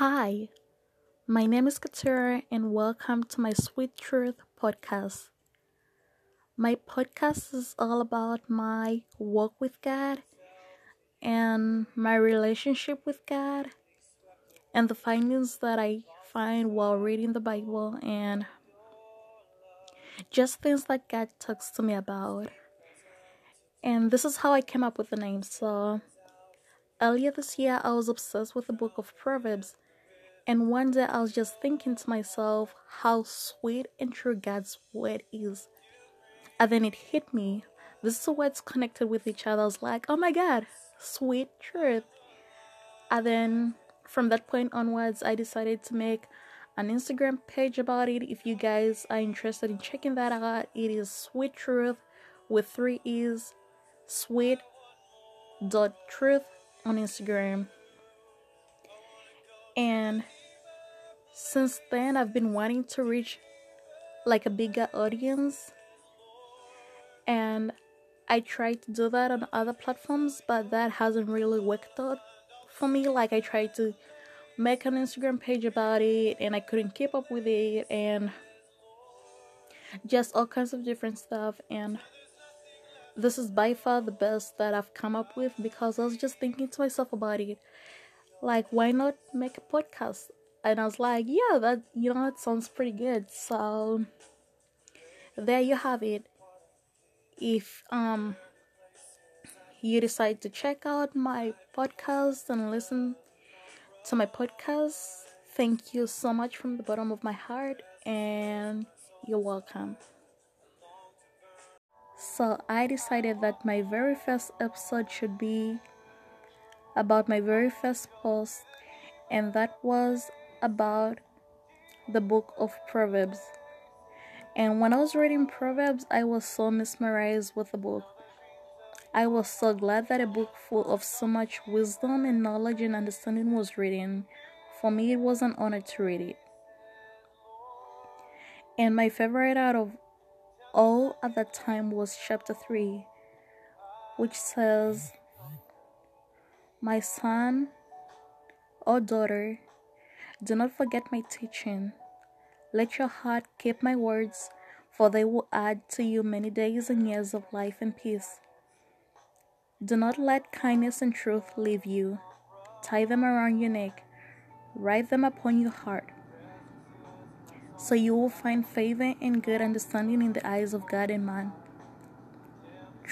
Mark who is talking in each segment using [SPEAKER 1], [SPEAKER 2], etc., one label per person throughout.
[SPEAKER 1] Hi, my name is Katura, and welcome to my Sweet Truth podcast. My podcast is all about my walk with God and my relationship with God and the findings that I find while reading the Bible and just things that God talks to me about. And this is how I came up with the name. So, earlier this year, I was obsessed with the book of Proverbs. And one day I was just thinking to myself how sweet and true God's word is. And then it hit me. These two words connected with each other. I was like, oh my God, sweet truth. And then from that point onwards, I decided to make an Instagram page about it. If you guys are interested in checking that out, it is Sweet Truth with three E's, sweet dot truth on Instagram. And since then, I've been wanting to reach like a bigger audience, and I tried to do that on other platforms, but that hasn't really worked out for me. Like, I tried to make an Instagram page about it, and I couldn't keep up with it, and just all kinds of different stuff. And this is by far the best that I've come up with because I was just thinking to myself about it. Like, why not make a podcast? And I was like, yeah, that you know, it sounds pretty good. So there you have it. If um you decide to check out my podcast and listen to my podcast, thank you so much from the bottom of my heart and you're welcome. So I decided that my very first episode should be about my very first post, and that was about the book of Proverbs. And when I was reading Proverbs, I was so mesmerized with the book. I was so glad that a book full of so much wisdom and knowledge and understanding was written. For me, it was an honor to read it. And my favorite out of all at that time was chapter 3, which says, My son or daughter, do not forget my teaching. Let your heart keep my words, for they will add to you many days and years of life and peace. Do not let kindness and truth leave you. Tie them around your neck, write them upon your heart so you will find favor and good understanding in the eyes of God and man.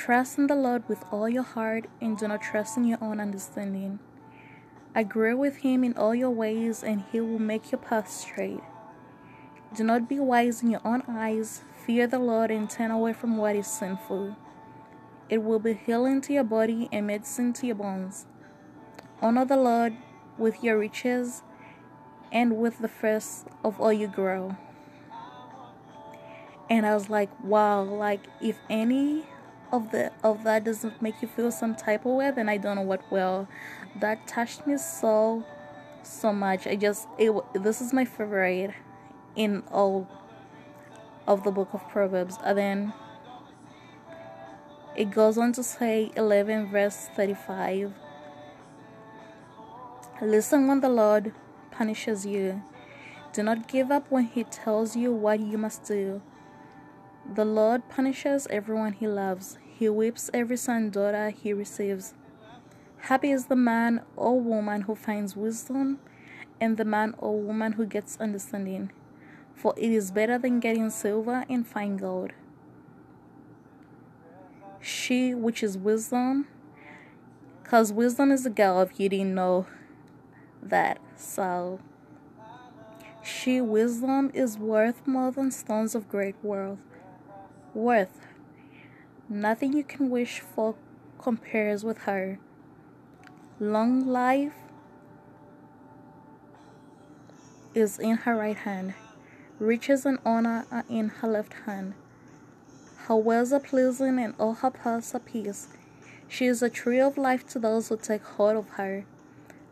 [SPEAKER 1] Trust in the Lord with all your heart and do not trust in your own understanding. Agree with Him in all your ways, and He will make your path straight. Do not be wise in your own eyes. Fear the Lord and turn away from what is sinful. It will be healing to your body and medicine to your bones. Honor the Lord with your riches and with the first of all you grow. And I was like, wow, like if any of the of that doesn't make you feel some type of way, then I don't know what will. That touched me so so much. I just it this is my favorite in all of the book of Proverbs. And then it goes on to say 11 verse 35 Listen when the Lord punishes you. Do not give up when He tells you what you must do. The Lord punishes everyone He loves, He whips every son daughter He receives. Happy is the man or woman who finds wisdom, and the man or woman who gets understanding, for it is better than getting silver and fine gold. She, which is wisdom, because wisdom is a girl if you didn't know that. So, she, wisdom, is worth more than stones of great worth. Worth. Nothing you can wish for compares with her. Long life is in her right hand, riches and honor are in her left hand. Her ways are pleasing and all her paths are peace. She is a tree of life to those who take hold of her.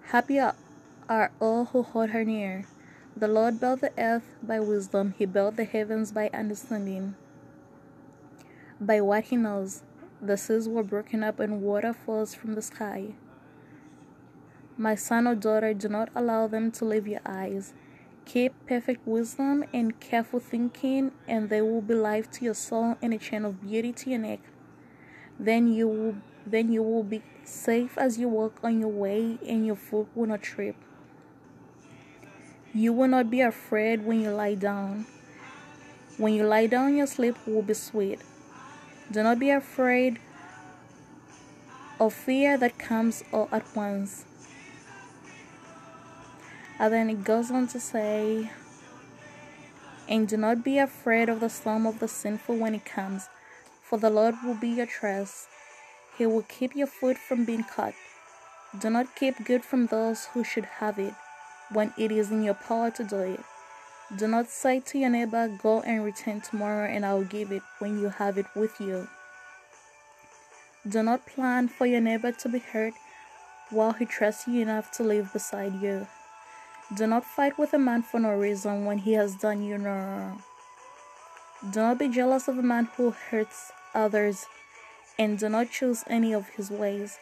[SPEAKER 1] Happy are all who hold her near. The Lord built the earth by wisdom, He built the heavens by understanding. By what He knows, the seas were broken up and water falls from the sky. My son or daughter, do not allow them to leave your eyes. Keep perfect wisdom and careful thinking, and they will be life to your soul and a chain of beauty to your neck. Then you will then you will be safe as you walk on your way, and your foot will not trip. You will not be afraid when you lie down. When you lie down, your sleep will be sweet. Do not be afraid of fear that comes all at once. And then it goes on to say, And do not be afraid of the storm of the sinful when it comes, for the Lord will be your trust. He will keep your foot from being caught. Do not keep good from those who should have it when it is in your power to do it. Do not say to your neighbor, Go and return tomorrow, and I will give it when you have it with you. Do not plan for your neighbor to be hurt while he trusts you enough to live beside you. Do not fight with a man for no reason when he has done you no wrong. Do not be jealous of a man who hurts others, and do not choose any of his ways.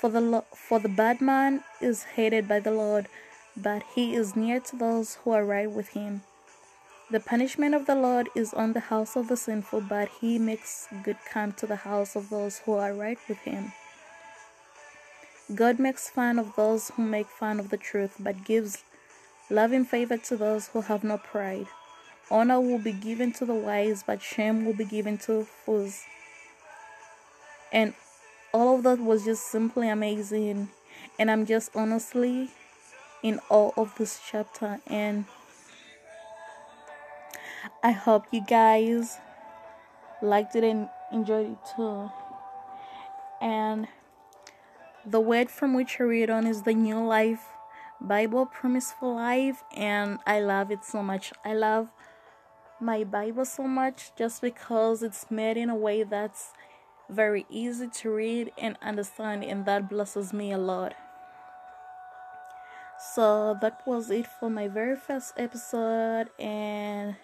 [SPEAKER 1] For the, for the bad man is hated by the Lord, but he is near to those who are right with him. The punishment of the Lord is on the house of the sinful, but he makes good come to the house of those who are right with him. God makes fun of those who make fun of the truth, but gives loving favor to those who have no pride. Honor will be given to the wise, but shame will be given to fools. And all of that was just simply amazing. And I'm just honestly in awe of this chapter. And I hope you guys liked it and enjoyed it too. And the word from which I read on is the New Life Bible Promise for Life, and I love it so much. I love my Bible so much just because it's made in a way that's very easy to read and understand, and that blesses me a lot. So that was it for my very first episode, and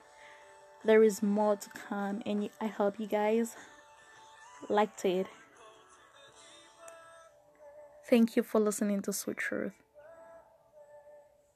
[SPEAKER 1] there is more to come, and I hope you guys liked it. Thank you for listening to Sweet Truth.